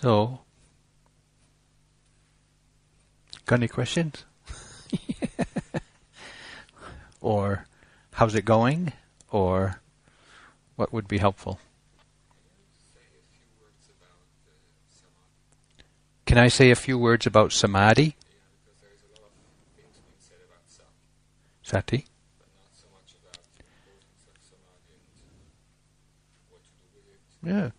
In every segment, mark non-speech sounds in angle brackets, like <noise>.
So, got any questions? <laughs> or how's it going? Or what would be helpful? Can I say a few words about samadhi? Sati? Yeah.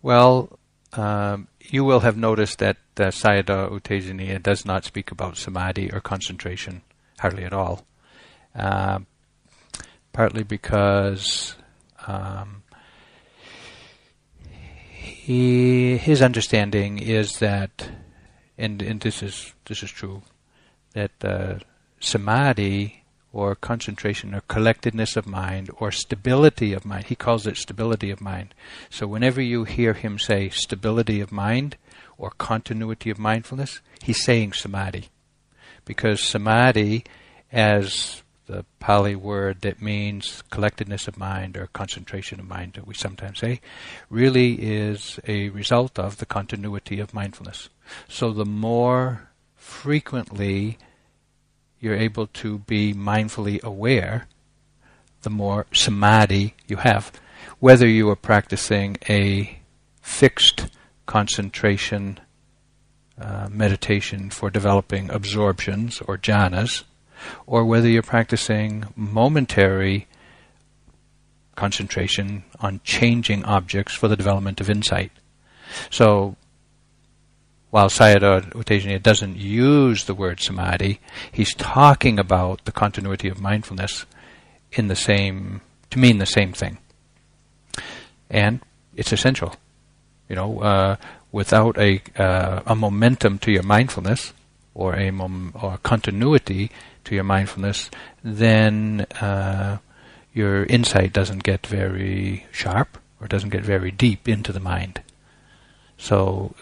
Well, um, you will have noticed that uh, Sayadaw U Tejaniya does not speak about samadhi or concentration hardly at all. Uh, partly because um, he, his understanding is that, and, and this is this is true, that uh, samadhi or concentration or collectedness of mind or stability of mind. He calls it stability of mind. So whenever you hear him say stability of mind or continuity of mindfulness, he's saying samadhi. Because samadhi, as the Pali word that means collectedness of mind or concentration of mind, that we sometimes say, really is a result of the continuity of mindfulness. So the more frequently you're able to be mindfully aware, the more samadhi you have. Whether you are practicing a fixed concentration uh, meditation for developing absorptions or jhanas, or whether you're practicing momentary concentration on changing objects for the development of insight. So while Sayadaw U Tejaniya doesn't use the word samadhi, he's talking about the continuity of mindfulness in the same, to mean the same thing. And it's essential. You know, uh, without a, uh, a momentum to your mindfulness, or a mom- or continuity to your mindfulness, then uh, your insight doesn't get very sharp or doesn't get very deep into the mind. So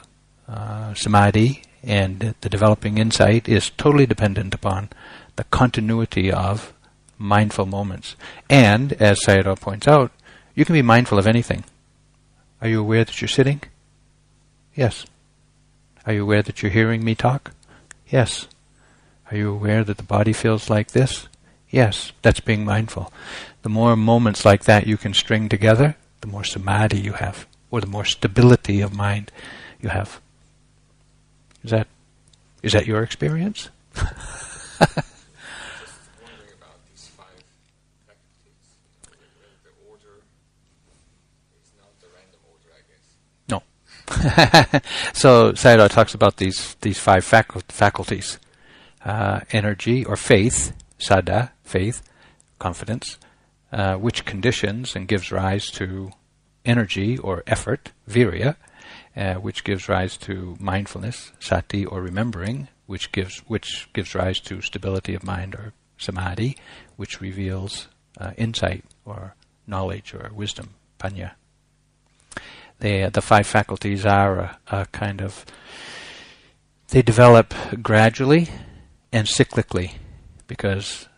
uh, samadhi and the developing insight is totally dependent upon the continuity of mindful moments. And, as Sayadaw points out, you can be mindful of anything. Are you aware that you're sitting? Yes. Are you aware that you're hearing me talk? Yes. Are you aware that the body feels like this? Yes. That's being mindful. The more moments like that you can string together, the more samadhi you have, or the more stability of mind you have. Is that is that your experience? <laughs> no. <laughs> so Sayadaw talks about these these five faculties: uh, energy or faith, saddha, faith, confidence, uh, which conditions and gives rise to energy or effort, virya, uh, which gives rise to mindfulness, sati, or remembering, which gives which gives rise to stability of mind or samadhi, which reveals uh, insight or knowledge or wisdom, panya. They, uh, the five faculties are a, a kind of they develop gradually and cyclically because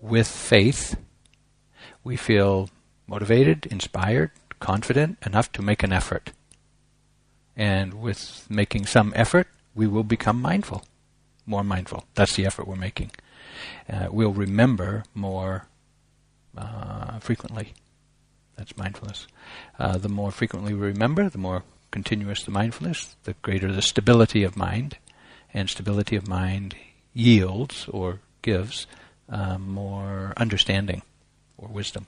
with faith we feel motivated, inspired, confident enough to make an effort. And with making some effort, we will become mindful, more mindful. That's the effort we're making. Uh, we'll remember more uh, frequently. That's mindfulness. Uh, the more frequently we remember, the more continuous the mindfulness, the greater the stability of mind. And stability of mind yields or gives uh, more understanding or wisdom.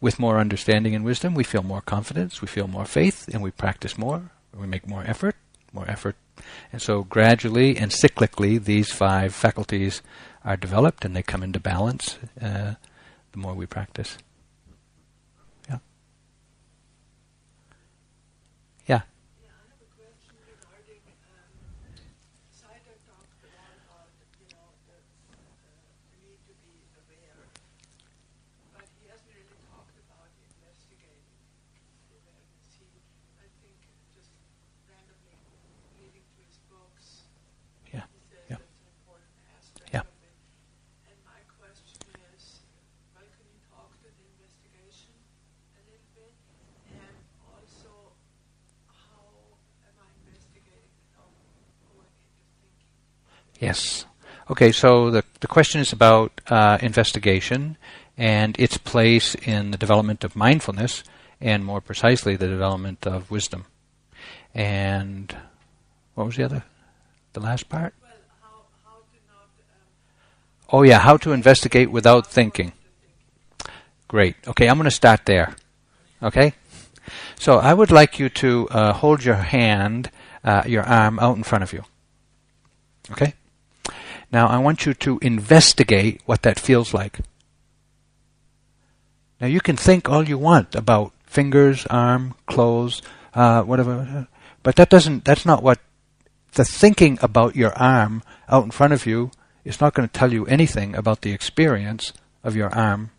With more understanding and wisdom, we feel more confidence, we feel more faith, and we practice more, we make more effort, more effort. And so gradually and cyclically, these five faculties are developed and they come into balance uh, the more we practice. Yes. Okay, so the, the question is about uh, investigation and its place in the development of mindfulness and more precisely the development of wisdom. And what was the other? The last part? Well, how, how not, um, oh, yeah, how to investigate without thinking. Great. Okay, I'm going to start there. Okay? So I would like you to uh, hold your hand, uh, your arm out in front of you. Okay? Now I want you to investigate what that feels like. Now you can think all you want about fingers, arm, clothes, uh, whatever, but that doesn't. That's not what the thinking about your arm out in front of you is not going to tell you anything about the experience of your arm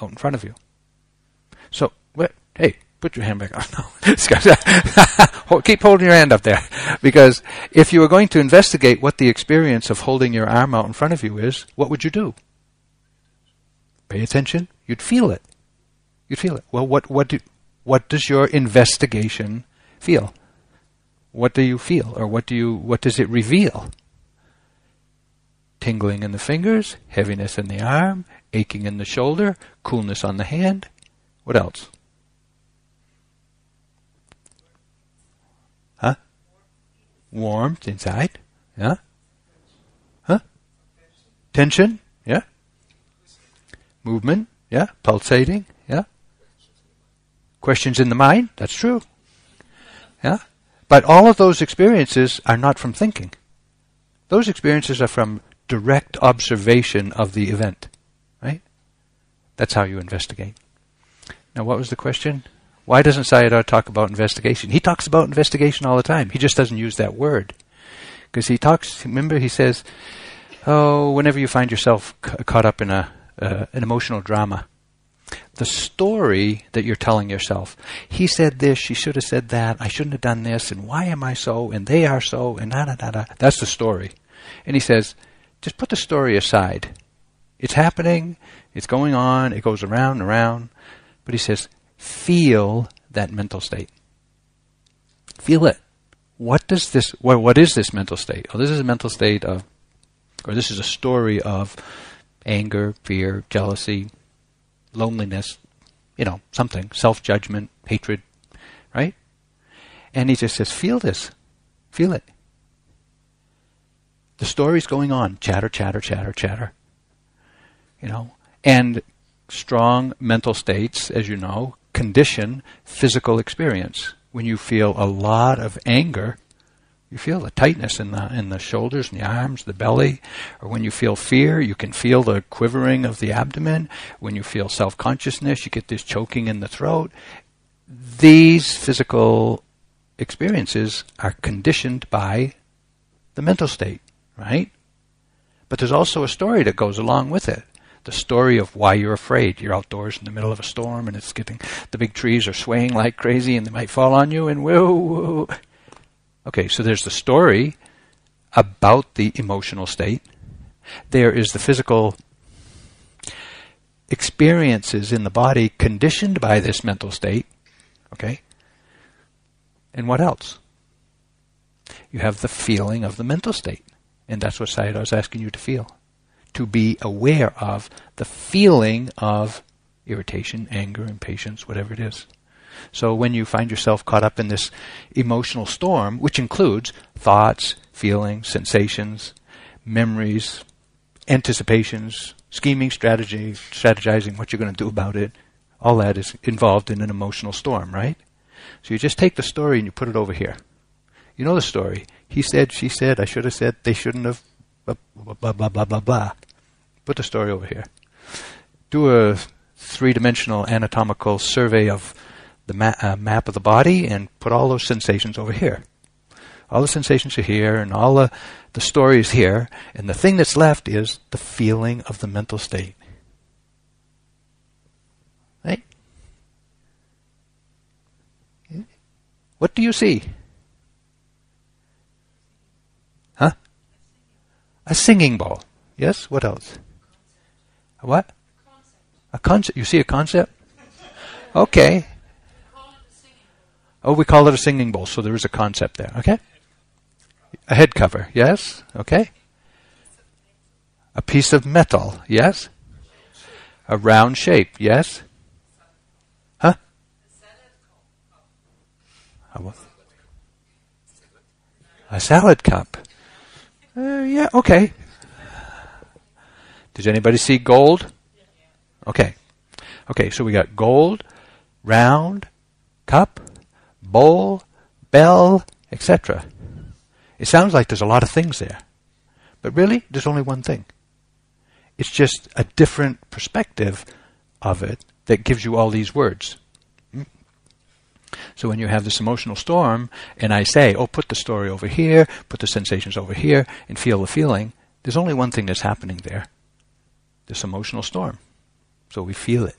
out in front of you. So, hey, put your hand back <laughs> on. Oh, no, <laughs> keep holding your hand up there, because if you were going to investigate what the experience of holding your arm out in front of you is, what would you do? Pay attention. You'd feel it. You'd feel it. Well, what what do what does your investigation feel? What do you feel, or what do you what does it reveal? Tingling in the fingers, heaviness in the arm, aching in the shoulder, coolness on the hand. What else? Huh? Warmth inside. Yeah? Huh? Tension. Yeah? Movement. Yeah? Pulsating. Yeah? Questions in the mind. That's true. Yeah? But all of those experiences are not from thinking. Those experiences are from direct observation of the event. Right? That's how you investigate. Now, what was the question? Why doesn't Sayadaw talk about investigation? He talks about investigation all the time. He just doesn't use that word. Because he talks, remember, he says, oh, whenever you find yourself ca- caught up in a, uh, an emotional drama, the story that you're telling yourself. He said this, she should have said that, I shouldn't have done this, and why am I so, and they are so, and da da da da. That's the story. And he says, just put the story aside. It's happening, it's going on, it goes around and around. But he says, feel that mental state. Feel it. What does this, what, what is this mental state? Oh, this is a mental state of, or this is a story of anger, fear, jealousy, loneliness, you know, something, self judgment, hatred, right? And he just says, feel this. Feel it. The story's going on. Chatter, chatter, chatter, chatter. You know, and strong mental states, as you know, condition physical experience. When you feel a lot of anger, you feel the tightness in the in the shoulders and the arms, the belly, or when you feel fear, you can feel the quivering of the abdomen. When you feel self-consciousness, you get this choking in the throat. These physical experiences are conditioned by the mental state, right? But there's also a story that goes along with it. The story of why you're afraid. You're outdoors in the middle of a storm and it's getting, the big trees are swaying like crazy and they might fall on you and whoa, whoa. Okay, so there's the story about the emotional state. There is the physical experiences in the body conditioned by this mental state. Okay? And what else? You have the feeling of the mental state. And that's what Sayadaw is asking you to feel. To be aware of the feeling of irritation, anger, impatience, whatever it is. So when you find yourself caught up in this emotional storm, which includes thoughts, feelings, sensations, memories, anticipations, scheming, strategy, strategizing what you're going to do about it, all that is involved in an emotional storm, right? So you just take the story and you put it over here. You know the story. He said, she said, I should have said, they shouldn't have, blah, blah, blah, blah, blah, blah. Put the story over here. Do a three dimensional anatomical survey of the ma- uh, map of the body and put all those sensations over here. All the sensations are here and all the, the story is here, and the thing that's left is the feeling of the mental state. Right? What do you see? Huh? A singing bowl. Yes? What else? A what? A concept. You see a concept? Okay. Oh, we call it a singing bowl, so there is a concept there. Okay? A head cover, yes? Okay? A piece of metal, yes? A round shape, yes? Huh? A salad cup. Uh, yeah, okay. Does anybody see gold? Okay. Okay, so we got gold, round, cup, bowl, bell, etc. It sounds like there's a lot of things there. But really, there's only one thing. It's just a different perspective of it that gives you all these words. So when you have this emotional storm, and I say, oh, put the story over here, put the sensations over here, and feel the feeling, there's only one thing that's happening there this emotional storm. So we feel it.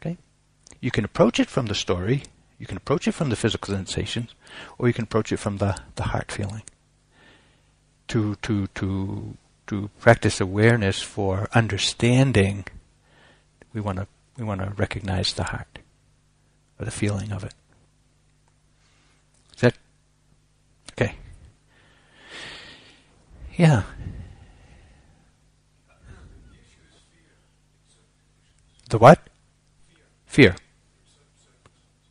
Okay? You can approach it from the story, you can approach it from the physical sensations, or you can approach it from the, the heart feeling. To, to, to, to practice awareness for understanding, we want to we want to recognize the heart or the feeling of it. Is that okay? Yeah. The what? Fear.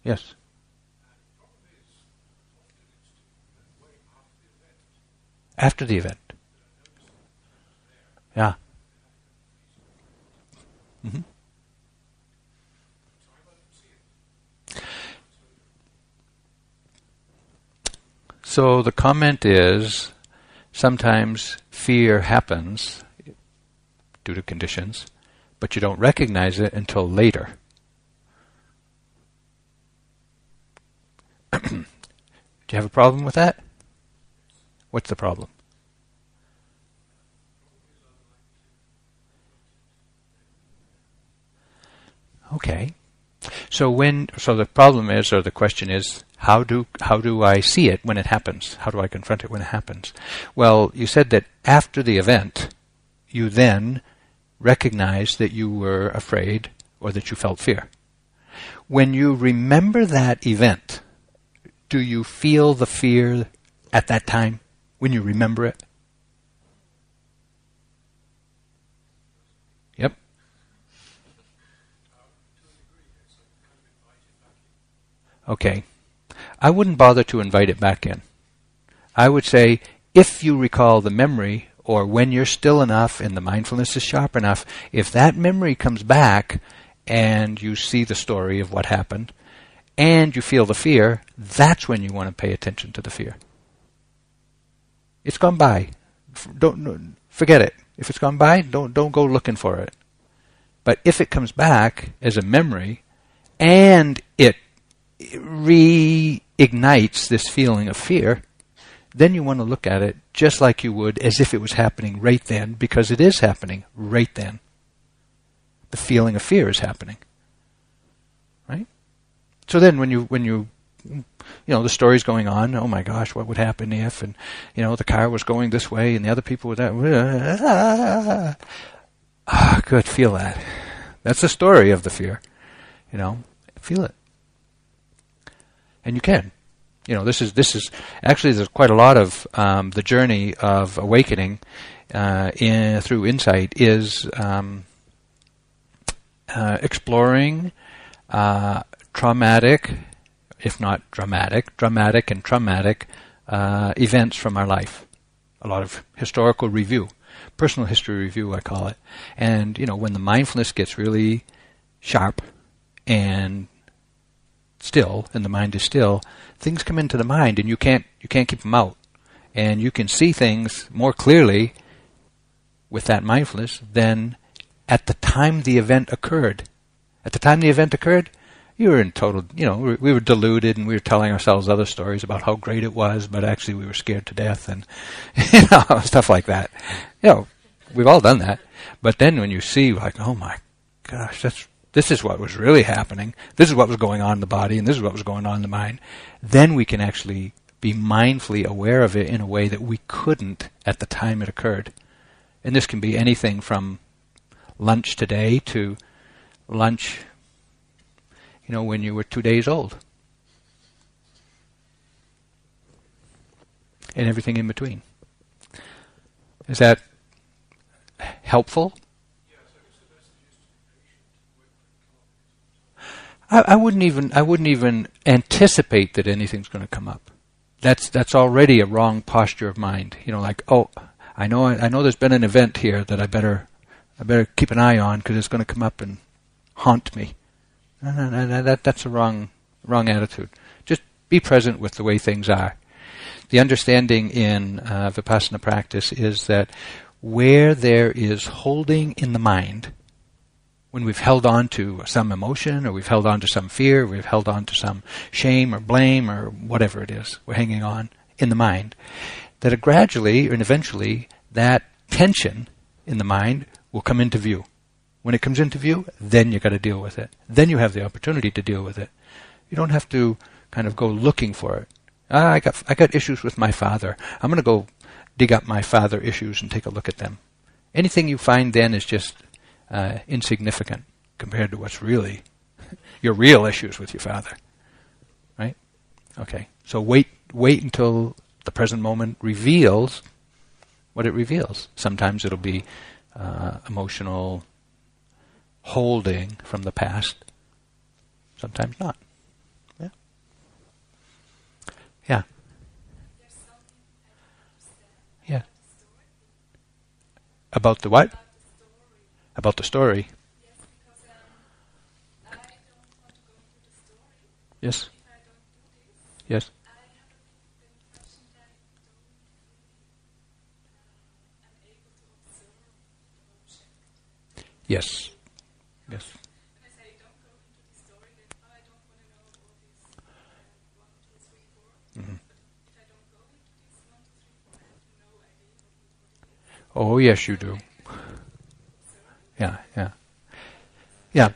Yes. After the event. Yeah. Mm-hmm. So the comment is sometimes fear happens due to conditions, but you don't recognize it until later. <clears throat> Do you have a problem with that? What's the problem? Okay. So when so the problem is or the question is how do how do I see it when it happens? How do I confront it when it happens? Well, you said that after the event you then recognize that you were afraid or that you felt fear. When you remember that event, do you feel the fear at that time when you remember it? Yep. Okay. I wouldn't bother to invite it back in. I would say, if you recall the memory, or when you're still enough and the mindfulness is sharp enough, if that memory comes back and you see the story of what happened and you feel the fear, that's when you want to pay attention to the fear. It's gone by. Don't forget it. If it's gone by, don't don't go looking for it. But if it comes back as a memory and it reignites this feeling of fear, then you want to look at it just like you would as if it was happening right then, because it is happening right then. The feeling of fear is happening. Right? So then when you when you you know the story's going on, oh my gosh, what would happen if and you know the car was going this way and the other people were that ah, good, feel that. That's the story of the fear. You know, feel it. And you can you know, this is this is actually there's quite a lot of um, the journey of awakening uh, in, through insight is um, uh, exploring uh, traumatic, if not dramatic, dramatic and traumatic uh, events from our life. A lot of historical review, personal history review, I call it. And you know, when the mindfulness gets really sharp and still, and the mind is still, things come into the mind, and you can't you can't keep them out, and you can see things more clearly with that mindfulness than at the time the event occurred. At the time the event occurred, you were in total, you know, we were deluded and we were telling ourselves other stories about how great it was, but actually we were scared to death and, <laughs> you know, stuff like that. You know, we've all done that. But then when you see, like, oh my gosh, that's this is what was really happening, this is what was going on in the body, and this is what was going on in the mind, then we can actually be mindfully aware of it in a way that we couldn't at the time it occurred. And this can be anything from lunch today to lunch, you know, when you were two days old. And everything in between. Is that helpful? I, I wouldn't even I wouldn't even anticipate that anything's going to come up. That's that's already a wrong posture of mind. You know, like oh, I know I know there's been an event here that I better I better keep an eye on because it's going to come up and haunt me. No, no, no, no, that that's a wrong wrong attitude. Just be present with the way things are. The understanding in uh, vipassana practice is that where there is holding in the mind, when we've held on to some emotion or we've held on to some fear, we've held on to some shame or blame or whatever it is we're hanging on in the mind, that gradually and eventually that tension in the mind will come into view. When it comes into view, then you've got to deal with it. Then you have the opportunity to deal with it. You don't have to kind of go looking for it. Ah, I got I got issues with my father. I'm going to go dig up my father issues and take a look at them. Anything you find then is just uh, insignificant compared to what's really <laughs> your real issues with your father. Right? Okay. So wait, wait until the present moment reveals what it reveals. Sometimes it'll be uh, emotional holding from the past. Sometimes not. Yeah. Yeah. Yeah. About the what? About the story. Yes. Yes. Yes. Yes. Mm-hmm. Oh, yes, you do yeah, yeah. Yeah.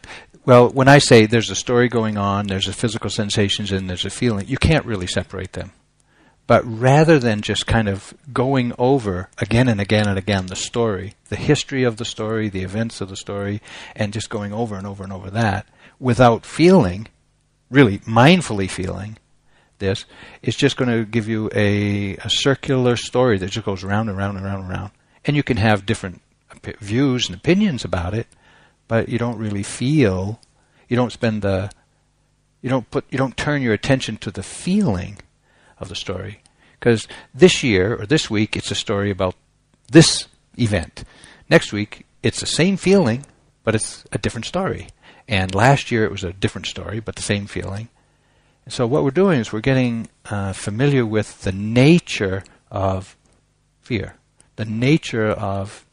Well, when I say there's a story going on, there's a physical sensations and there's a feeling, you can't really separate them. But rather than just kind of going over again and again and again the story, the history of the story, the events of the story, and just going over and over and over that without feeling, really mindfully feeling this, it's just going to give you a, a circular story that just goes round and round and round and round. And you can have different views and opinions about it, but you don't really feel, you don't spend the, you don't put, you don't turn your attention to the feeling of the story. Because this year or this week, it's a story about this event. Next week, it's the same feeling, but it's a different story. And last year, it was a different story, but the same feeling. And so, what we're doing is we're getting uh, familiar with the nature of fear, the nature of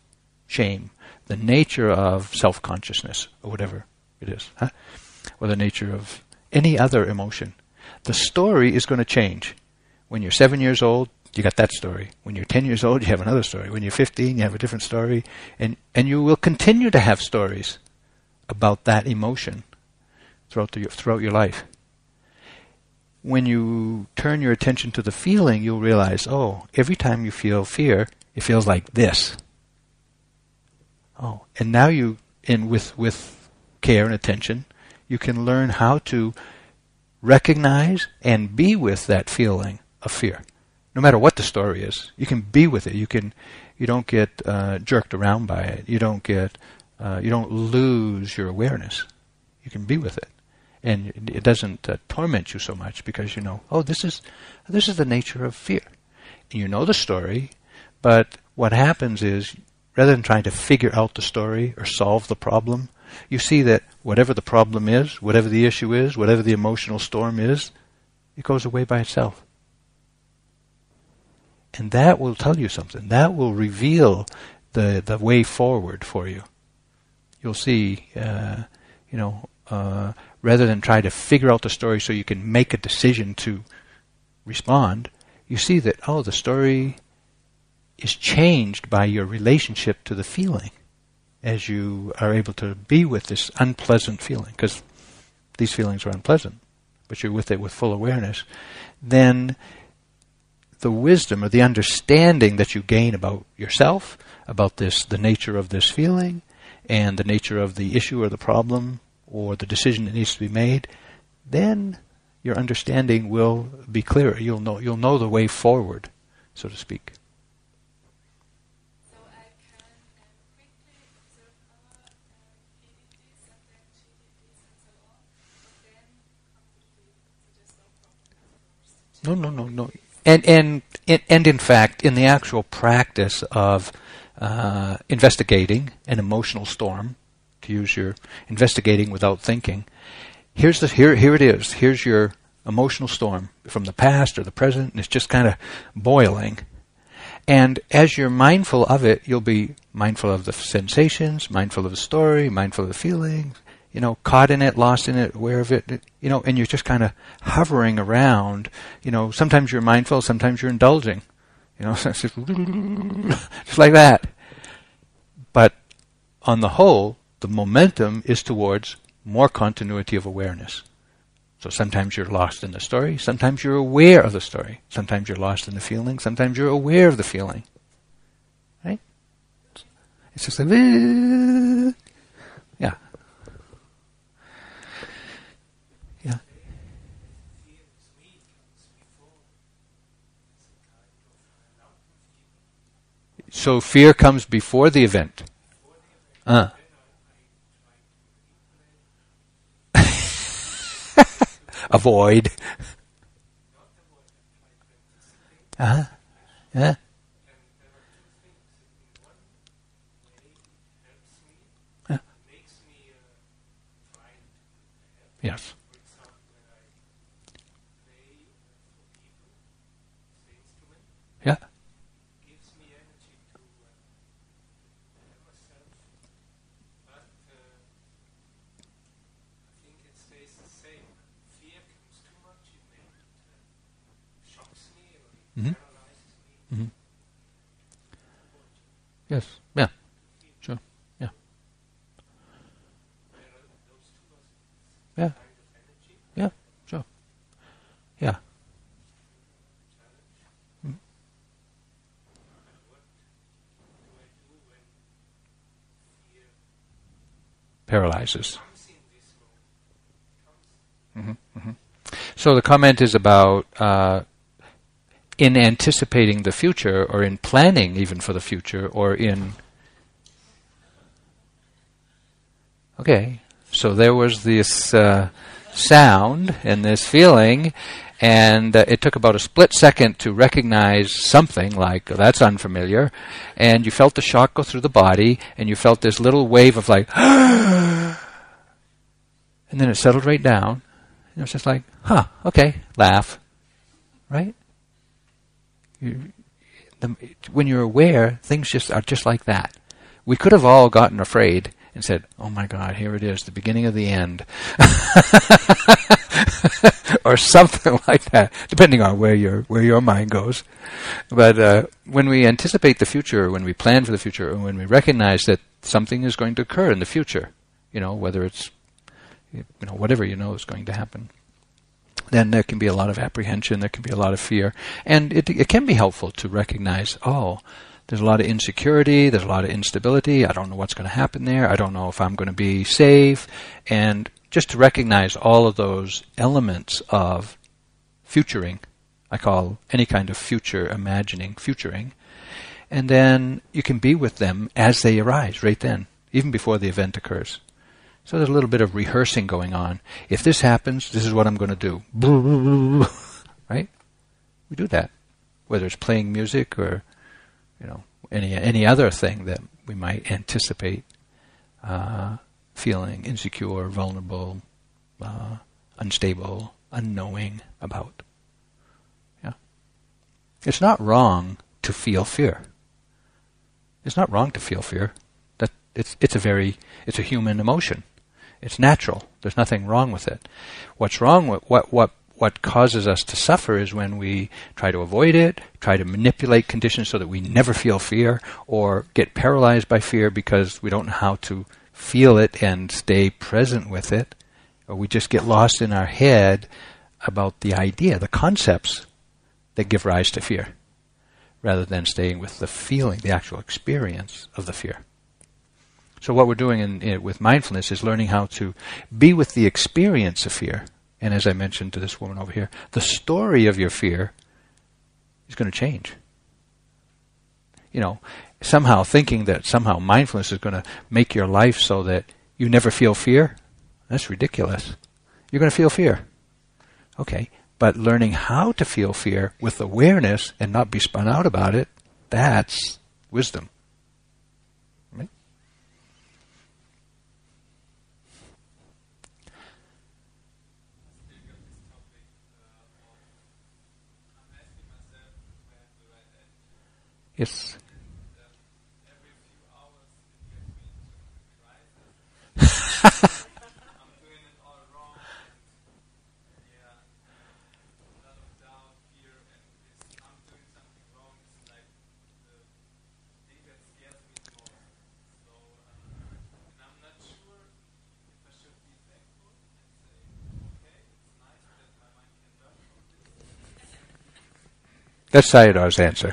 shame, the nature of self consciousness, or whatever it is, huh? or the nature of any other emotion. The story is going to change. When you're seven years old, you got that story. When you're 10 years old, you have another story. When you're 15, you have a different story. And, and you will continue to have stories about that emotion throughout, the, throughout your life. When you turn your attention to the feeling, you'll realize, oh, every time you feel fear, it feels like this. Oh, and now you, in with with care and attention, you can learn how to recognize and be with that feeling of fear, no matter what the story is. You can be with it. You can, you don't get uh, jerked around by it. You don't get, uh, you don't lose your awareness. You can be with it, and it doesn't uh, torment you so much because you know, oh, this is this is the nature of fear. And you know the story, but what happens is rather than trying to figure out the story or solve the problem, you see that whatever the problem is, whatever the issue is, whatever the emotional storm is, it goes away by itself. And that will tell you something. That will reveal the, the way forward for you. You'll see, uh, you know, uh, rather than try to figure out the story so you can make a decision to respond, you see that, oh, the story is changed by your relationship to the feeling as you are able to be with this unpleasant feeling, because these feelings are unpleasant, but you're with it with full awareness, then the wisdom or the understanding that you gain about yourself, about this, the nature of this feeling, and the nature of the issue or the problem or the decision that needs to be made, then your understanding will be clearer. You'll know you'll know the way forward, so to speak. No, no, no, no. And and and in fact, in the actual practice of uh, investigating an emotional storm, to use your investigating without thinking, here's the here here it is. Here's your emotional storm from the past or the present, and it's just kind of boiling. And as you're mindful of it, you'll be mindful of the sensations, mindful of the story, mindful of the feelings, you know, caught in it, lost in it, aware of it, you know, and you're just kind of hovering around. You know, sometimes you're mindful, sometimes you're indulging. You know, <laughs> just, just like that. But on the whole, the momentum is towards more continuity of awareness. So sometimes you're lost in the story, sometimes you're aware of the story, sometimes you're lost in the feeling, sometimes you're aware of the feeling. Right? It's just like, <laughs> yeah. Yeah. So fear comes before the event. Uh. <laughs> Avoid. Uh-huh. Yeah. yeah. Yes. Yeah. Mm-hmm. Mm-hmm. Yes. Yeah. Sure. Yeah. Yeah. Yeah. Sure. Yeah. Mm. Paralyzes. Mm-hmm. Mm-hmm. So the comment is about uh, in anticipating the future or in planning even for the future or in okay so there was this uh, sound and this feeling and uh, it took about a split second to recognize something like oh, that's unfamiliar and you felt the shock go through the body and you felt this little wave of like <gasps> and then it settled right down and it was just like huh okay laugh right the, when you're aware, things just are just like that. We could have all gotten afraid and said, "Oh my God, here it is, the beginning of the end," <laughs> or something <laughs> like that, depending on where your where your mind goes. But uh, when we anticipate the future, when we plan for the future, and when we recognize that something is going to occur in the future, you know, whether it's you know whatever you know is going to happen, then there can be a lot of apprehension, there can be a lot of fear. And it, it can be helpful to recognize, oh, there's a lot of insecurity, there's a lot of instability, I don't know what's going to happen there, I don't know if I'm going to be safe, and just to recognize all of those elements of futuring, I call any kind of future imagining futuring, and then you can be with them as they arise right then, even before the event occurs. So there's a little bit of rehearsing going on. If this happens, this is what I'm going to do. <laughs> right? We do that, whether it's playing music or you know any any other thing that we might anticipate uh, feeling insecure, vulnerable, uh, unstable, unknowing about. Yeah, it's not wrong to feel fear. It's not wrong to feel fear. That it's it's a very it's a human emotion. It's natural. There's nothing wrong with it. What's wrong with what what what causes us to suffer is when we try to avoid it, try to manipulate conditions so that we never feel fear, or get paralyzed by fear because we don't know how to feel it and stay present with it, or we just get lost in our head about the idea, the concepts that give rise to fear, rather than staying with the feeling, the actual experience of the fear. So what we're doing in, in, with mindfulness is learning how to be with the experience of fear. And as I mentioned to this woman over here, the story of your fear is going to change. You know, somehow thinking that somehow mindfulness is going to make your life so that you never feel fear, that's ridiculous. You're going to feel fear. Okay, But learning how to feel fear with awareness and not be spun out about it, that's wisdom. Yes. <laughs> That's Sayadaw's answer.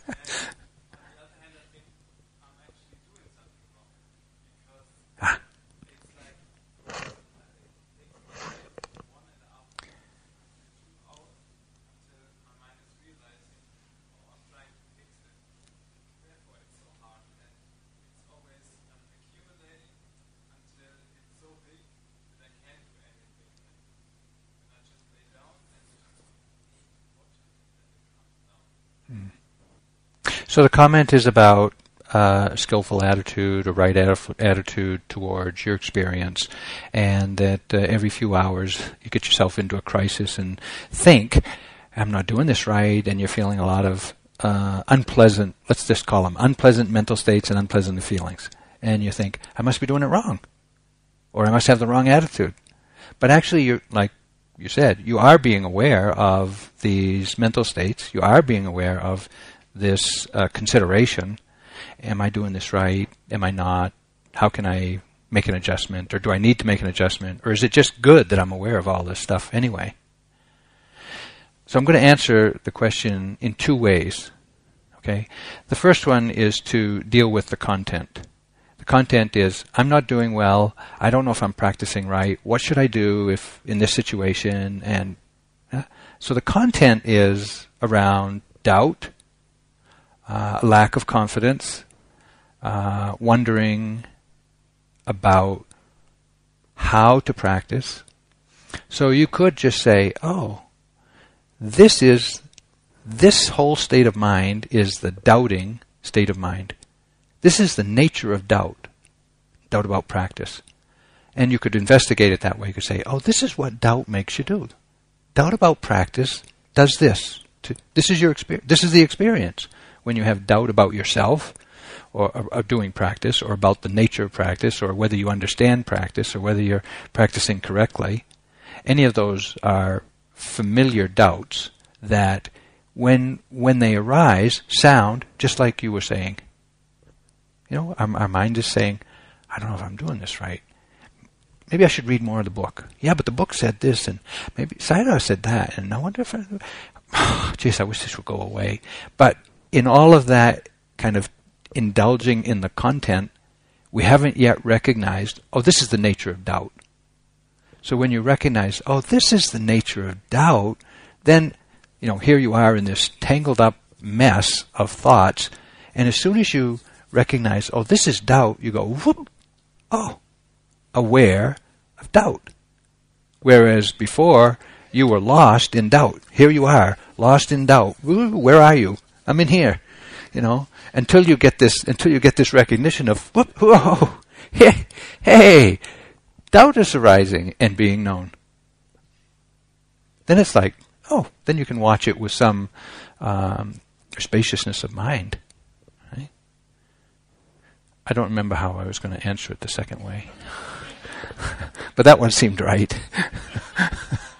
So the comment is about uh, skillful attitude or right attitude towards your experience, and that uh, every few hours you get yourself into a crisis and think, "I'm not doing this right," and you're feeling a lot of uh, unpleasant. Let's just call them unpleasant mental states and unpleasant feelings, and you think, "I must be doing it wrong," or "I must have the wrong attitude." But actually, you're like you said, you are being aware of these mental states. You are being aware of this uh, consideration. Am I doing this right? Am I not? How can I make an adjustment? Or do I need to make an adjustment? Or is it just good that I'm aware of all this stuff anyway? So I'm going to answer the question in two ways. Okay? The first one is to deal with the content. The content is I'm not doing well. I don't know if I'm practicing right. What should I do if in this situation? And uh, so the content is around doubt, uh, lack of confidence, uh, wondering about how to practice. So you could just say, oh, this is, this whole state of mind is the doubting state of mind. This is the nature of doubt, doubt about practice. And you could investigate it that way. You could say, oh, this is what doubt makes you do. Doubt about practice does this. This is your experience. This is the experience when you have doubt about yourself or, or, or, doing practice or about the nature of practice or whether you understand practice or whether you're practicing correctly, any of those are familiar doubts that when when they arise sound just like you were saying. You know, our, our mind is saying, I don't know if I'm doing this right. Maybe I should read more of the book. Yeah, but the book said this, and maybe Sayadaw said that, and I wonder if I, <sighs> oh, I wish this would go away. But in all of that kind of indulging in the content, we haven't yet recognized, oh, this is the nature of doubt. So when you recognize, oh, this is the nature of doubt, then, you know, here you are in this tangled up mess of thoughts, and as soon as you recognize, oh, this is doubt, you go, whoop, oh, aware of doubt. Whereas before, you were lost in doubt. Here you are, lost in doubt. Where are you? I'm in here, you know, until you get this, until you get this recognition of, whoop, whoa, <laughs> hey, hey, doubt is arising and being known. Then it's like, oh, then you can watch it with some um, spaciousness of mind. Right? I don't remember how I was going to answer it the second way, <laughs> but that one seemed right. <laughs>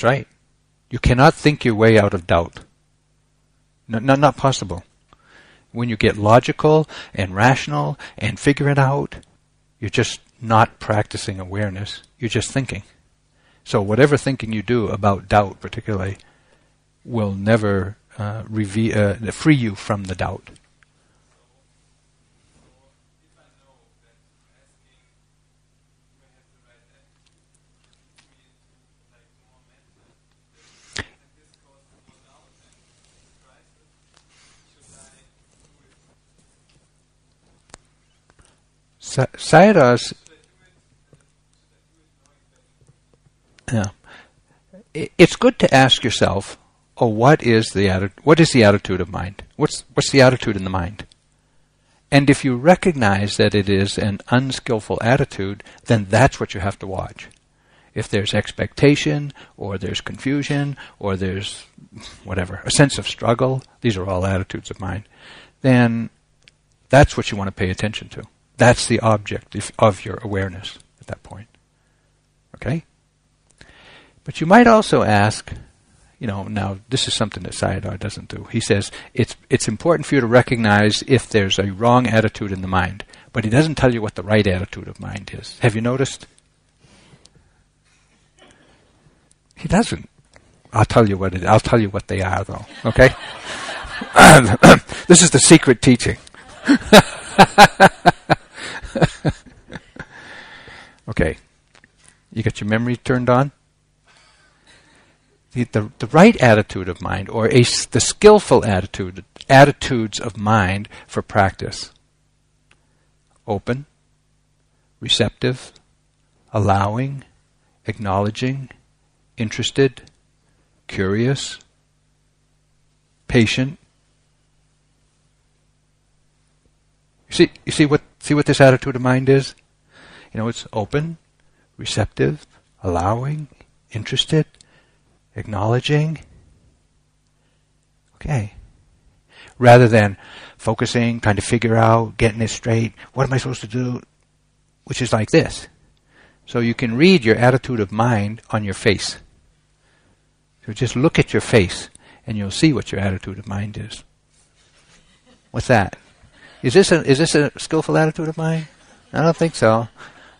That's right. You cannot think your way out of doubt. No, no, not possible. When you get logical and rational and figure it out, you're just not practicing awareness. You're just thinking. So whatever thinking you do about doubt, particularly, will never uh, uh, free you from the doubt. Sayadaw's yeah. It's good to ask yourself, oh, what is the atti- what is the attitude of mind? What's what's the attitude in the mind? And if you recognize that it is an unskillful attitude, then that's what you have to watch. If there's expectation, or there's confusion, or there's whatever, a sense of struggle, these are all attitudes of mind, then that's what you want to pay attention to. That's the object of your awareness at that point. Okay? But you might also ask, you know, now this is something that Sayadaw doesn't do. He says it's it's important for you to recognize if there's a wrong attitude in the mind, but he doesn't tell you what the right attitude of mind is. Have you noticed? He doesn't. I'll tell you what it, I'll tell you what they are though. Okay? <coughs> <coughs> this is the secret teaching. <laughs> <laughs> okay. You got your memory turned on? the, the, the right attitude of mind, or a, the skillful attitude, attitudes of mind for practice. Open, receptive, allowing, acknowledging, interested, curious, patient. You see, you see what see what this attitude of mind is? You know, it's open, receptive, allowing, interested, acknowledging. Okay. Rather than focusing, trying to figure out, getting it straight, what am I supposed to do? Which is like this. So you can read your attitude of mind on your face. So just look at your face and you'll see what your attitude of mind is. What's that? Is this a is this a skillful attitude of mine? I don't think so.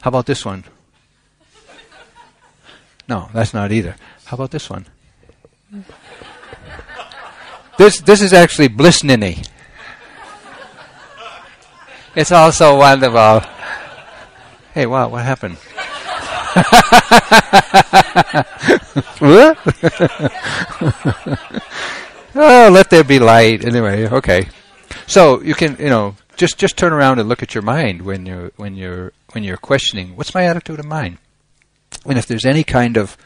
How about this one? No, that's not either. How about this one? This this is actually bliss ninny. It's also wonderful. Hey, wow, what happened? <laughs> <laughs> oh, let there be light. Anyway, okay. So you can, you know, just just turn around and look at your mind when you're when you're when you're questioning. What's my attitude of mind? And if there's any kind of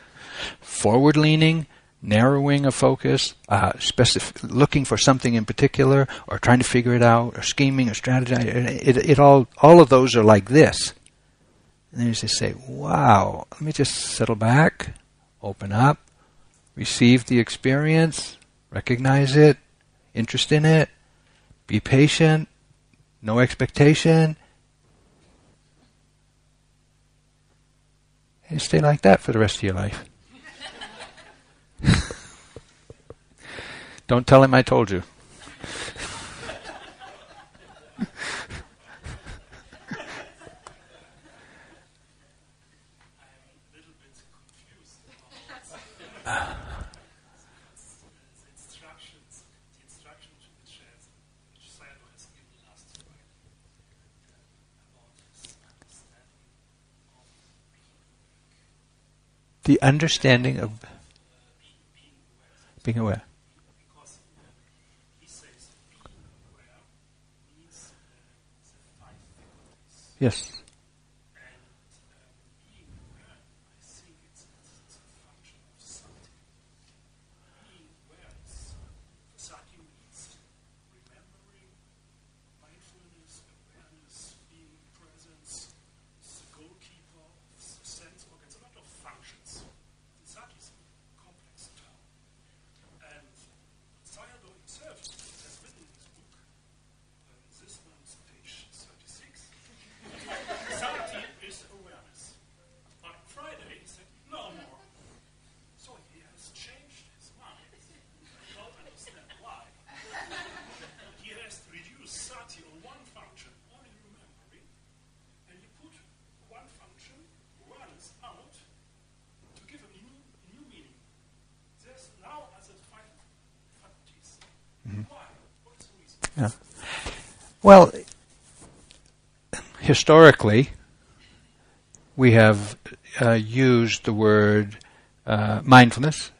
forward leaning, narrowing of focus, uh, specific, looking for something in particular, or trying to figure it out, or scheming, or strategizing. It, it, all, all of those are like this. And then you just say, wow, let me just settle back, open up, receive the experience, recognize it, interest in it, be patient, no expectation, and stay like that for the rest of your life. <laughs> Don't tell him I told you. The understanding of being aware. Yes. Yeah. Well, historically, we have uh, used the word uh, mindfulness,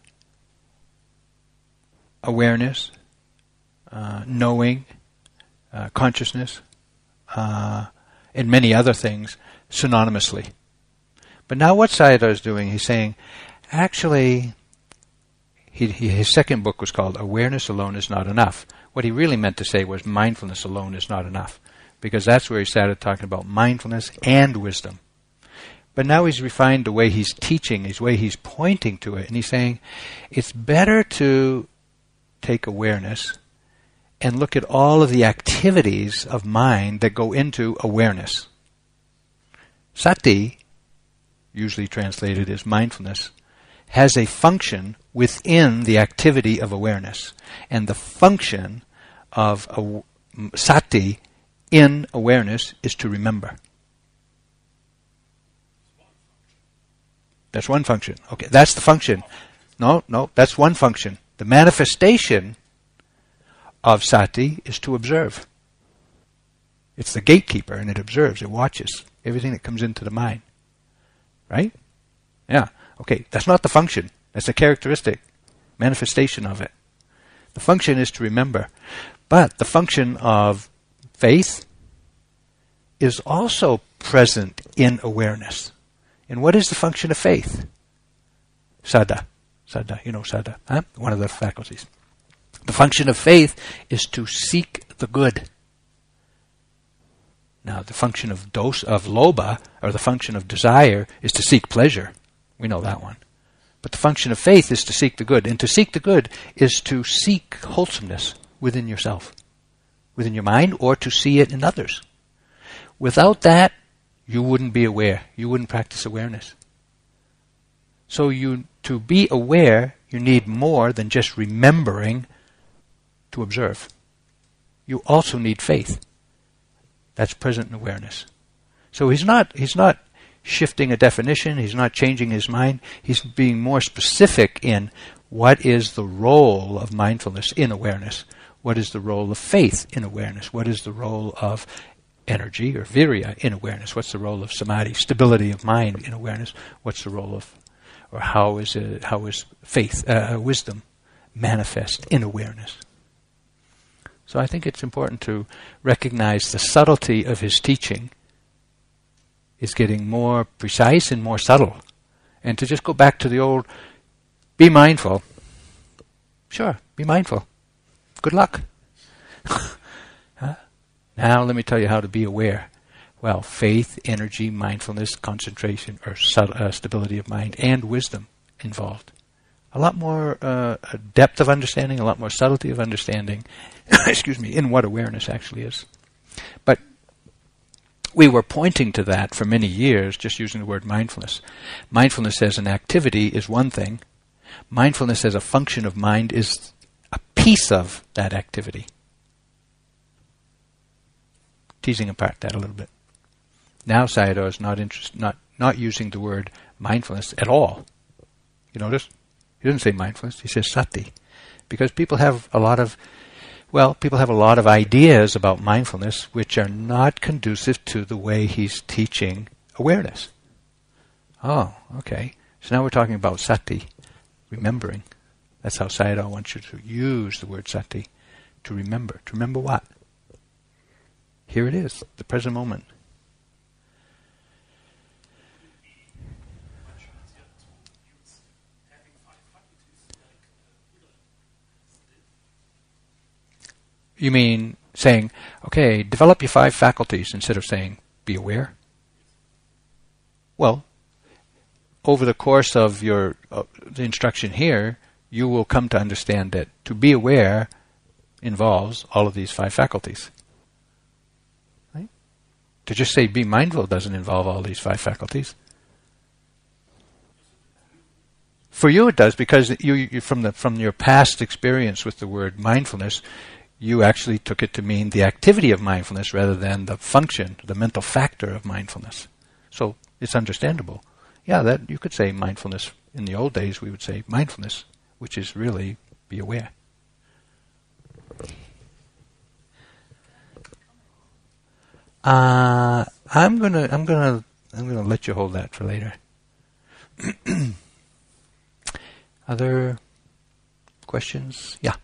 awareness, uh, knowing, uh, consciousness, uh, and many other things synonymously. But now what Sayadaw is doing, he's saying, actually, he, he, his second book was called Awareness Alone is Not Enough. What he really meant to say was mindfulness alone is not enough. Because that's where he started talking about mindfulness and wisdom. But now he's refined the way he's teaching, his way he's pointing to it, and he's saying it's better to take awareness and look at all of the activities of mind that go into awareness. Sati, usually translated as mindfulness, has a function within the activity of awareness. And the function of sati in awareness is to remember. That's one function. Okay, that's the function. No, no, that's one function. The manifestation of sati is to observe. It's the gatekeeper and it observes, it watches everything that comes into the mind. Right? Yeah. Okay, that's not the function. That's a characteristic, manifestation of it. The function is to remember. But the function of faith is also present in awareness. And what is the function of faith? Saddha. Saddha, you know Saddha, huh? One of the faculties. The function of faith is to seek the good. Now, the function of dos of lobha, or the function of desire, is to seek pleasure. We know that one. But the function of faith is to seek the good. And to seek the good is to seek wholesomeness within yourself, within your mind, or to see it in others. Without that, you wouldn't be aware. You wouldn't practice awareness. So you to be aware, you need more than just remembering to observe. You also need faith. That's present in awareness. So he's not he's not shifting a definition, he's not changing his mind, he's being more specific in what is the role of mindfulness in awareness? What is the role of faith in awareness? What is the role of energy or virya in awareness? What's the role of samadhi, stability of mind in awareness? What's the role of, or how is it, how is faith, uh, wisdom manifest in awareness? So I think it's important to recognize the subtlety of his teaching is getting more precise and more subtle. And to just go back to the old, be mindful. Sure, be mindful. Good luck. <laughs> Now let me tell you how to be aware. Well, faith, energy, mindfulness, concentration, or uh, stability of mind, and wisdom involved. A lot more uh, depth of understanding, a lot more subtlety of understanding, <coughs> excuse me, in what awareness actually is. But we were pointing to that for many years, just using the word mindfulness. Mindfulness as an activity is one thing. Mindfulness as a function of mind is a piece of that activity teasing apart that a little bit. Now Sayadaw is not interest, not not using the word mindfulness at all. You notice? He doesn't say mindfulness, he says sati. Because people have a lot of well, people have a lot of ideas about mindfulness which are not conducive to the way he's teaching awareness. Oh, okay. So now we're talking about sati, remembering. That's how Sayadaw wants you to use the word sati, to remember. To remember what? Here it is, the present moment. You mean saying, okay, develop your five faculties instead of saying, be aware? Well, over the course of your uh, the instruction here, you will come to understand that to be aware involves all of these five faculties. Right? To just say be mindful doesn't involve all these five faculties. For you, it does because you, you, from the from your past experience with the word mindfulness, you actually took it to mean the activity of mindfulness rather than the function, the mental factor of mindfulness. So it's understandable. Yeah, that you could say mindfulness. In the old days, we would say mindfulness, which is really be aware. Uh, I'm gonna, I'm gonna, I'm gonna let you hold that for later. <clears throat> Other questions? Yeah.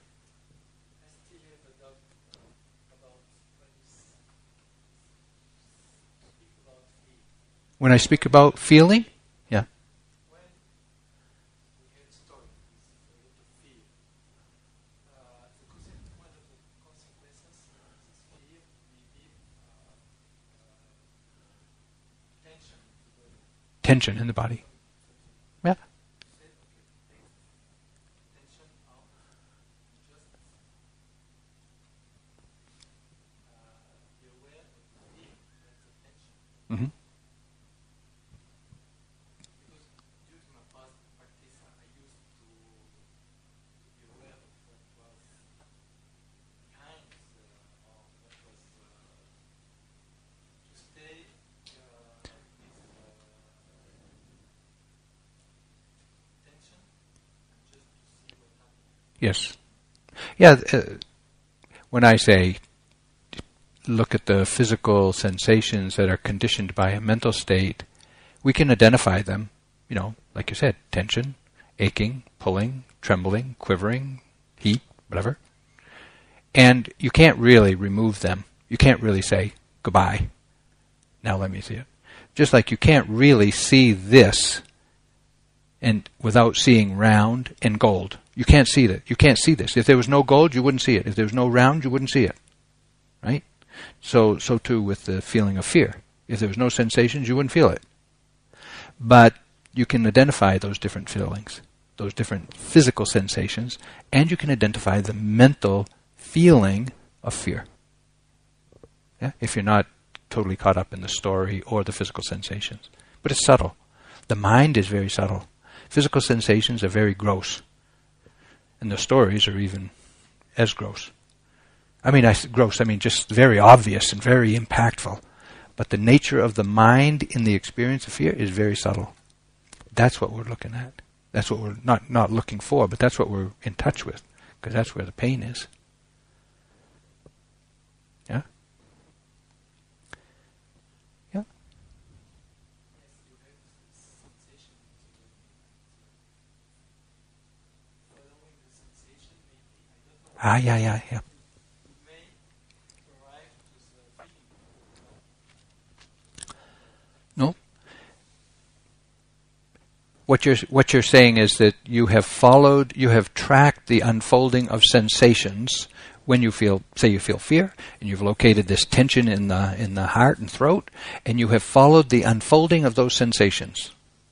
When I speak about feeling, yeah. When we had story, a lot of fear, uh, the conse- one of the consequences of this fear may be uh, uh, tension in the body. Tension in the body. Yeah. Said, okay, take tension out, just uh, be aware of the fear, that's the tension. hmm Because due to my past practice, I I used to, to be aware of what was behind the, or what was uh, to stay uh, with uh, tension and just to see what happened. Yes. Yeah. Uh, when I say look at the physical sensations that are conditioned by a mental state, we can identify them. You know, like you said, tension, aching, pulling, trembling, quivering, heat, whatever. And you can't really remove them. You can't really say goodbye. Now let me see it. Just like you can't really see this and without seeing round and gold. You can't see that. You can't see this. If there was no gold, you wouldn't see it. If there was no round, you wouldn't see it. Right? So so too with the feeling of fear. If there was no sensations, you wouldn't feel it. But you can identify those different feelings, those different physical sensations, and you can identify the mental feeling of fear. Yeah? If you're not totally caught up in the story or the physical sensations. But it's subtle. The mind is very subtle. Physical sensations are very gross. And the stories are even as gross. I mean, I, gross, I mean just very obvious and very impactful. But the nature of the mind in the experience of fear is very subtle. That's what we're looking at. That's what we're not, not looking for, but that's what we're in touch with, because that's where the pain is. Yeah? Yeah? Yes, you have this sensation in the body. Following the sensation, maybe, I don't know. Ah, yeah, yeah, yeah. No. What you're what you're saying is that you have followed, you have tracked the unfolding of sensations when you feel, say, you feel fear, and you've located this tension in the in the heart and throat, and you have followed the unfolding of those sensations,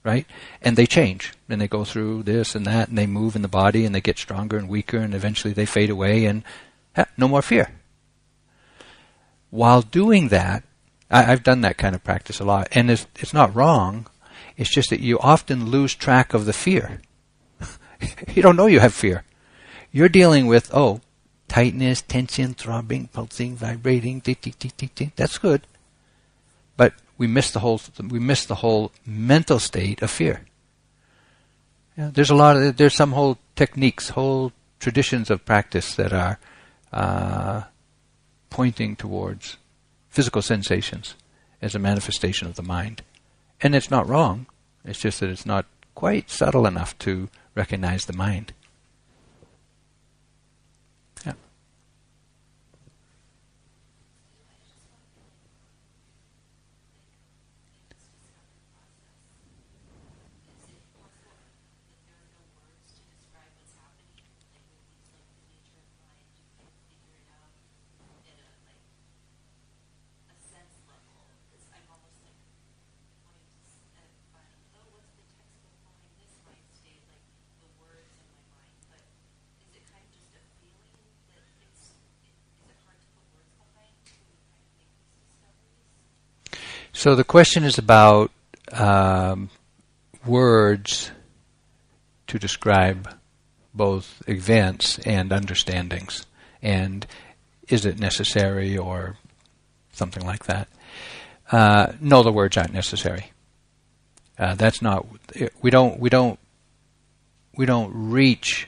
right? And they change, and they go through this and that, and they move in the body, and they get stronger and weaker, and eventually they fade away, and no more fear. While doing that, I, I've done that kind of practice a lot, and it's, it's not wrong. It's just that you often lose track of the fear. <laughs> you don't know you have fear. You're dealing with oh, tightness, tension, throbbing, pulsing, vibrating. That's good, but we miss the whole we miss the whole mental state of fear. Yeah, there's a lot of there's some whole techniques, whole traditions of practice that are uh, pointing towards physical sensations as a manifestation of the mind. And it's not wrong. It's just that it's not quite subtle enough to recognize the mind. Yeah. So the question is about um, words to describe both events and understandings, and is it necessary or something like that? Uh, no, the words aren't necessary. Uh, that's not. We don't. We don't. We don't reach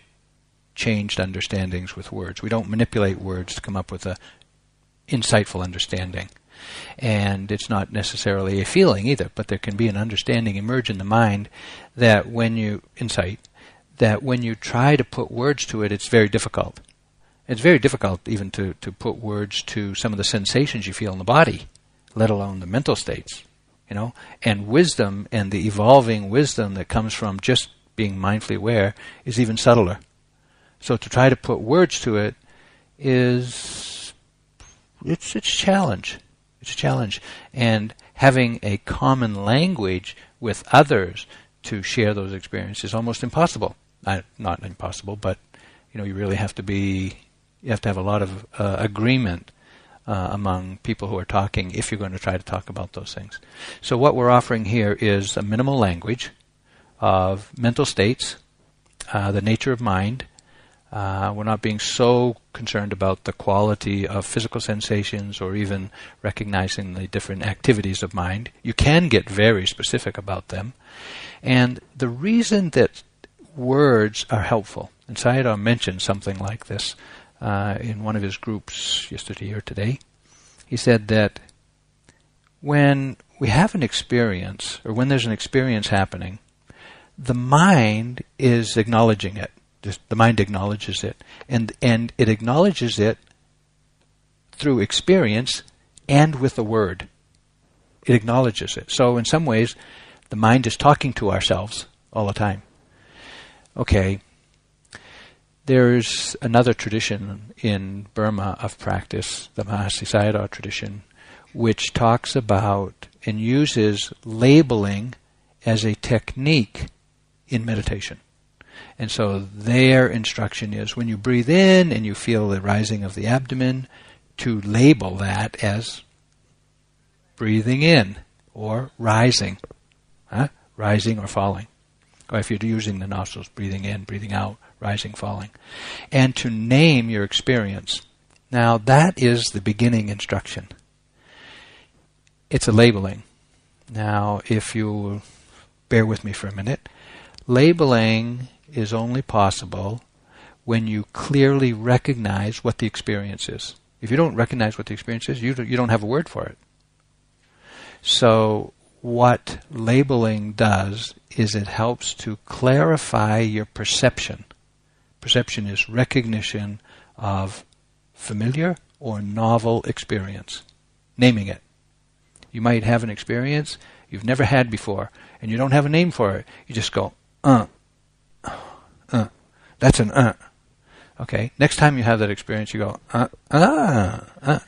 changed understandings with words. We don't manipulate words to come up with a insightful understanding. And it's not necessarily a feeling either, but there can be an understanding emerge in the mind that when you insight that when you try to put words to it, it's very difficult. It's very difficult even to, to put words to some of the sensations you feel in the body, let alone the mental states. you know, and wisdom and the evolving wisdom that comes from just being mindfully aware is even subtler. So to try to put words to it is it's it's a challenge. It's a challenge. And having a common language with others to share those experiences is almost impossible. not impossible, but you know you really have to be you have to have a lot of uh, agreement uh, among people who are talking if you're going to try to talk about those things. So what we're offering here is a minimal language of mental states, uh, the nature of mind. Uh, we're not being so concerned about the quality of physical sensations or even recognizing the different activities of mind. You can get very specific about them. And the reason that words are helpful, and Sayadaw mentioned something like this uh, in one of his groups yesterday or today. He said that when we have an experience, or when there's an experience happening, the mind is acknowledging it. The mind acknowledges it, and and it acknowledges it through experience and with a word. It acknowledges it. So in some ways, the mind is talking to ourselves all the time. Okay, there's another tradition in Burma of practice, the Mahasi Sayadaw tradition, which talks about and uses labeling as a technique in meditation. And so their instruction is when you breathe in and you feel the rising of the abdomen, to label that as breathing in or rising, huh? rising or falling. Or if you're using the nostrils, breathing in, breathing out, rising, falling, and to name your experience. Now, that is the beginning instruction. It's a labeling. Now, if you bear with me for a minute, labeling is only possible when you clearly recognize what the experience is. If you don't recognize what the experience is, you, you don't have a word for it. So, what labeling does is it helps to clarify your perception. Perception is recognition of familiar or novel experience, naming it. You might have an experience you've never had before, and you don't have a name for it. You just go, uh, uh. That's an uh. Okay. Next time you have that experience, you go, uh, uh, uh.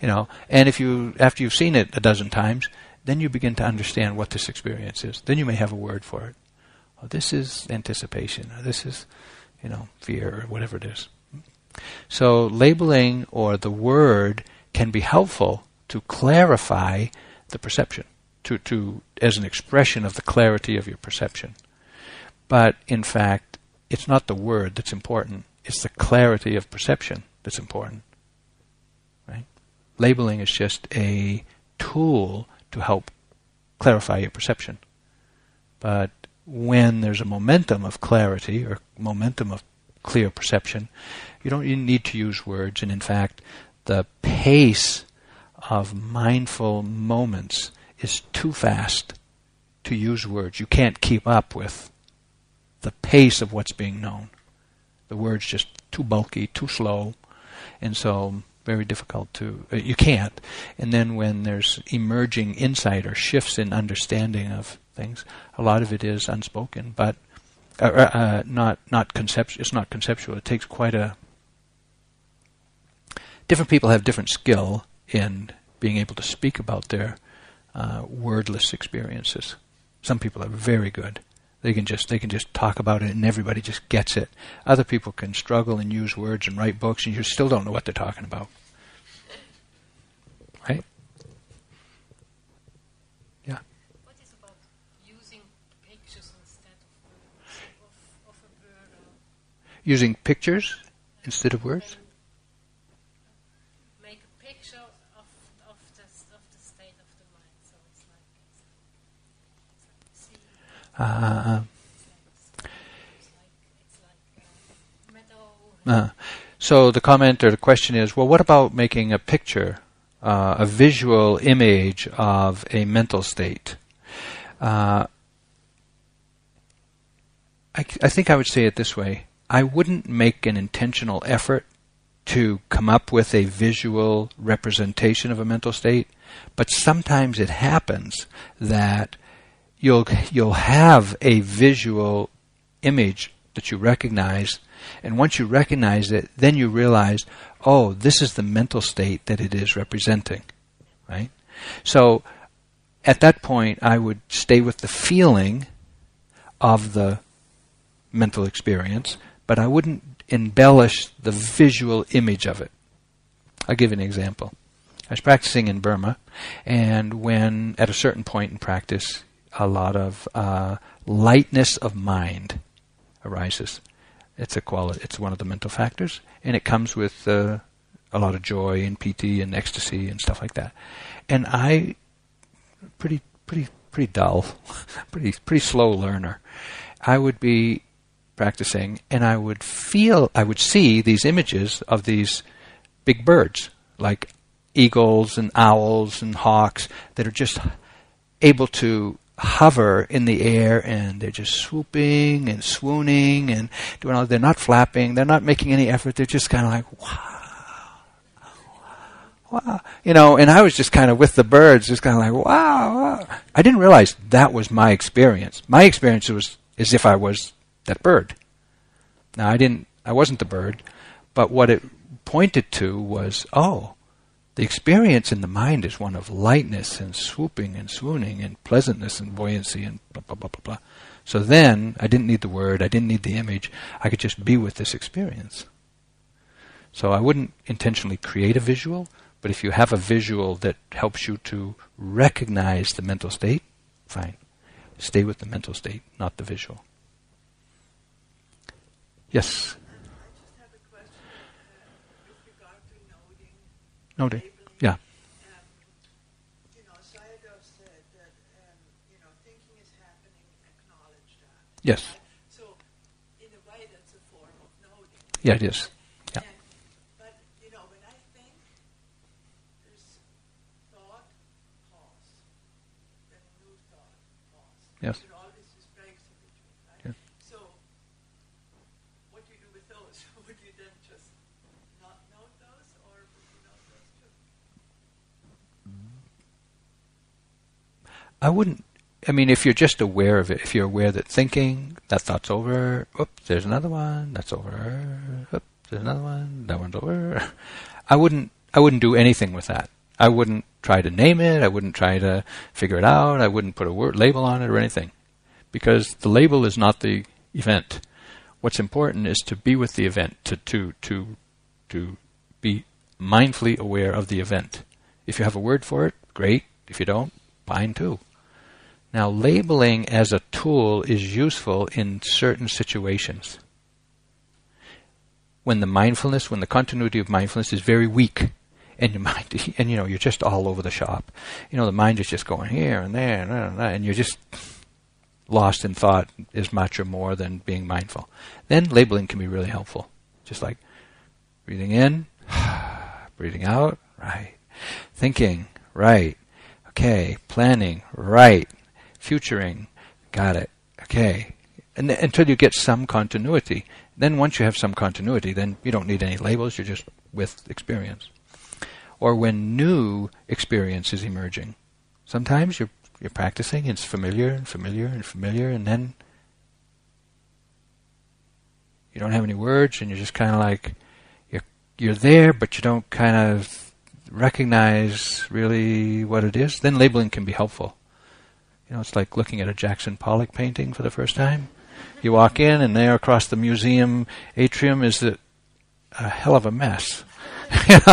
You know, and if you, after you've seen it a dozen times, then you begin to understand what this experience is. Then you may have a word for it. Oh, this is anticipation. This is you know, fear or whatever it is. So labeling or the word can be helpful to clarify the perception, to, to as an expression of the clarity of your perception. But in fact, it's not the word that's important, it's the clarity of perception that's important. Right? Labeling is just a tool to help clarify your perception. But when there's a momentum of clarity or momentum of clear perception, you don't need to use words. And in fact, the pace of mindful moments is too fast to use words. You can't keep up with the pace of what's being known. The words just too bulky, too slow, and so very difficult to. Uh, you can't. And then when there's emerging insight or shifts in understanding of things. A lot of it is unspoken, but uh, uh, uh not not conceptual. It's not conceptual. It takes quite a. Different people have different skill in being able to speak about their uh, wordless experiences. Some people are very good. They can just they can just talk about it and everybody just gets it. Other people can struggle and use words and write books and you still don't know what they're talking about. Right? Yeah. What is about using pictures instead of, of, of uh, Using pictures instead of words? Make a picture of, of, the, of the state of the mind. So it's uh, so the comment or the question is, well, what about making a picture, uh, a visual image of a mental state? Uh, I, I think I would say it this way. I wouldn't make an intentional effort to come up with a visual representation of a mental state. But sometimes it happens that you'll you'll have a visual image that you recognize. And once you recognize it then you realize oh this is the mental state that it is representing right? So at that point I would stay with the feeling of the mental experience but I wouldn't embellish the visual image of it. I'll give you an example. I was practicing in Burma and when at a certain point in practice a lot of uh, lightness of mind arises. It's a quality. It's one of the mental factors, and it comes with uh, a lot of joy and piti and ecstasy and stuff like that. And I, pretty, pretty, pretty dull, <laughs> pretty, pretty slow learner. I would be practicing, and I would feel, I would see these images of these big birds, like eagles and owls and hawks, that are just able to hover in the air and they're just swooping and swooning and doing all they're not flapping they're not making any effort they're just kind of like wow wow you know and i was just kind of with the birds just kind of like wow, wow. I didn't realize that was my experience. My experience was as if i was that bird. Now i didn't i wasn't the bird but what it pointed to was oh the experience in the mind is one of lightness and swooping and swooning and pleasantness and buoyancy and blah, blah, blah, blah, blah. So then I didn't need the word, I didn't need the image, I could just be with this experience. So I wouldn't intentionally create a visual, but if you have a visual that helps you to recognize the mental state, fine. Stay with the mental state, not the visual. Yes? Noting. Yeah. Um, you know, Sayadaw said that, um, you know, thinking is happening, acknowledge that. Yes. So, in a way, that's a form of noting. Yeah, it is. Yeah. And, but, you know, when I think, there's thought, pause. Then new thought, pause. Yes. You know, all this just breaks in between, right? Yeah. So, what do you do with those? Would you then just not note those, or would you note those too? I wouldn't. I mean, if you're just aware of it, if you're aware that thinking, that thought's over, oops, there's another one, that's over, oops, there's another one, that one's over. <laughs> I wouldn't. I wouldn't do anything with that. I wouldn't try to name it. I wouldn't try to figure it out. I wouldn't put a word label on it or anything, because the label is not the event. What's important is to be with the event, to to to to be mindfully aware of the event. If you have a word for it, great. If you don't, fine too. Now, labeling as a tool is useful in certain situations. When the mindfulness, when the continuity of mindfulness is very weak, and your <laughs> mind, and you know, you're just all over the shop. You know, the mind is just going here and there and, and, there, and you're just lost in thought as much or more than being mindful. Then labeling can be really helpful. Just like breathing in, <sighs> breathing out, right. Thinking, right. Okay. Planning, right. Futuring, got it. Okay. And until you get some continuity. Then once you have some continuity, then you don't need any labels, you're just with experience. Or when new experience is emerging. Sometimes you're you're practicing, it's familiar and familiar and familiar, and then you don't have any words, and you're just kind of like you're you're there, but you don't kind of recognize really what it is. Then labeling can be helpful. You know, it's like looking at a Jackson Pollock painting for the first time. You walk in, and there across the museum atrium is a, a hell of a mess. <laughs>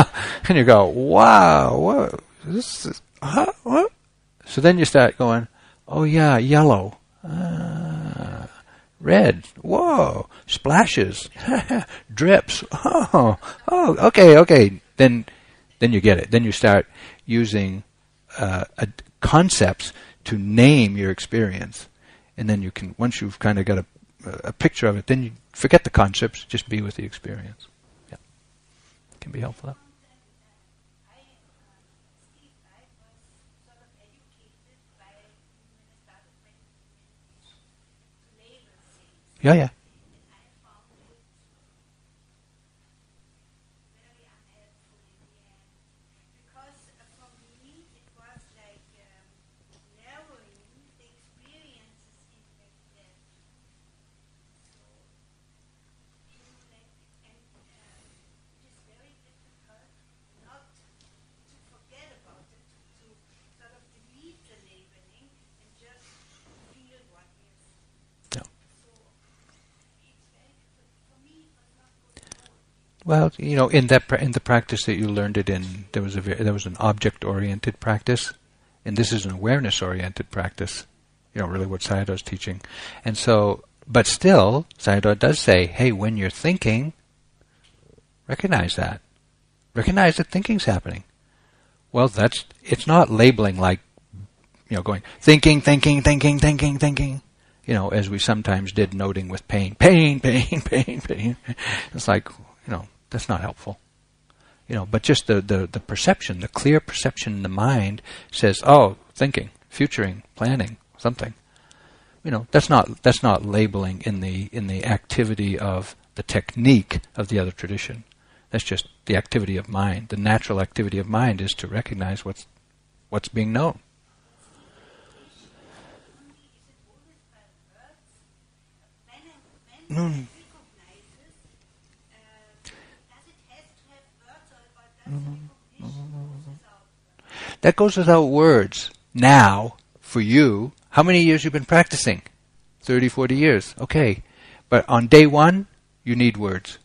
and you go, "Wow, what? This is, huh? What?" So then you start going, oh yeah, yellow, ah, red, whoa, splashes, <laughs> drips, oh, oh, okay, okay. Then, then you get it. Then you start using uh, a, concepts to name your experience, and then you can once you've kind of got a, a picture of it, then you forget the concepts, just be with the experience. Yeah, can be helpful. Yeah, yeah. Well, you know, in that in the practice that you learned it in, there was a there was an object-oriented practice, and this is an awareness-oriented practice. You know, really what Sayadaw is teaching, and so, but still, Sayadaw does say, "Hey, when you're thinking, recognize that, recognize that thinking's happening." Well, that's it's not labeling like, you know, going thinking, thinking, thinking, thinking, thinking. You know, as we sometimes did, noting with pain, pain, pain, <laughs> pain, pain. It's like, you know, that's not helpful. You know, but just the, the, the perception, the clear perception in the mind says, oh, thinking, futuring, planning, something. You know, that's not that's not labeling in the in the activity of the technique of the other tradition. That's just the activity of mind. The natural activity of mind is to recognize what's what's being known. Mm. That goes without words. Now, for you, how many years you've been practicing? 30, 40 years. Okay. But on day one, you need words.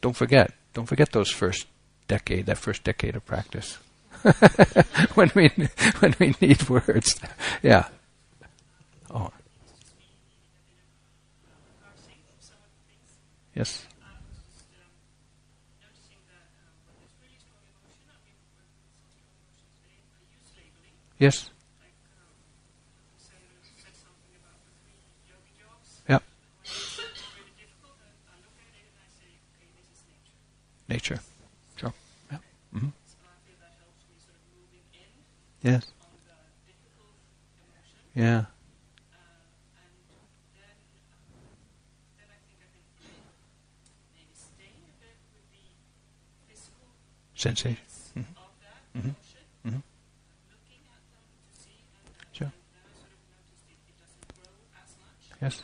Don't forget. Don't forget those first decade, that first decade of practice. <laughs> when we <laughs> when we need words. Yeah. Oh. Yes. Yes. Yep. Nature. Sure. Yeah. hmm Yes. Yeah. Sensation. Mm-hmm. Mm-hmm. Mm-hmm. Sure. Yes.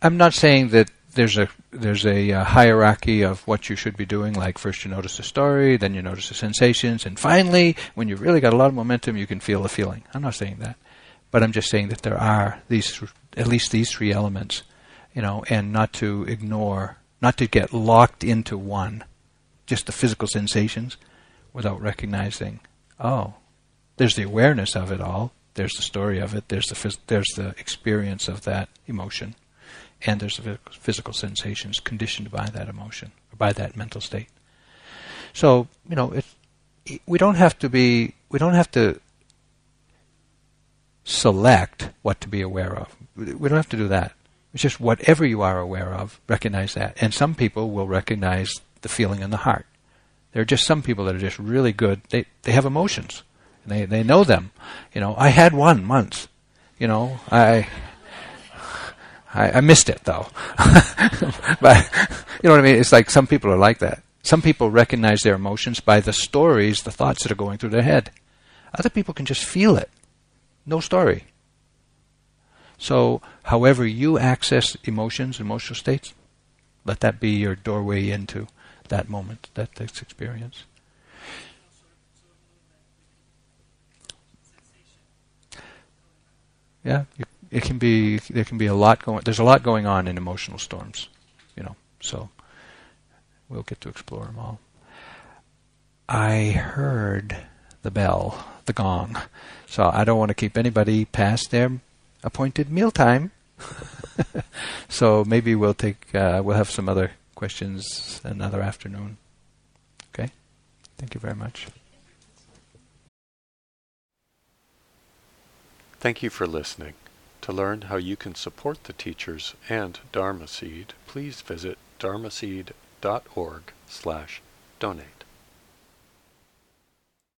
I'm not saying that there's a there's a uh, hierarchy of what you should be doing. Like first you notice the story, then you notice the sensations, and finally, when you've really got a lot of momentum, you can feel the feeling. I'm not saying that, but I'm just saying that there are these at least these three elements, you know, and not to ignore, not to get locked into one, just the physical sensations, without recognizing, oh, there's the awareness of it all. There's the story of it. There's the phys- there's the experience of that emotion and there's the physical sensations conditioned by that emotion, or by that mental state. So, you know, it, we don't have to be, we don't have to select what to be aware of. We don't have to do that. It's just whatever you are aware of, recognize that. And some people will recognize the feeling in the heart. There are just some people that are just really good. They they have emotions, they they know them. You know, I had one once. You know, I I, I missed it though. <laughs> but you know what I mean? It's like some people are like that. Some people recognize their emotions by the stories, the thoughts that are going through their head. Other people can just feel it. No story. So, however you access emotions, emotional states, let that be your doorway into that moment, that, experience. Yeah, you it can be there can be a lot going there's a lot going on in emotional storms you know so we'll get to explore them all i heard the bell the gong so i don't want to keep anybody past their appointed meal time <laughs> so maybe we'll take uh, we'll have some other questions another afternoon okay thank you very much Thank you for listening. To learn how you can support the teachers and Dharma Seed, please visit dharmaseed.org slash donate.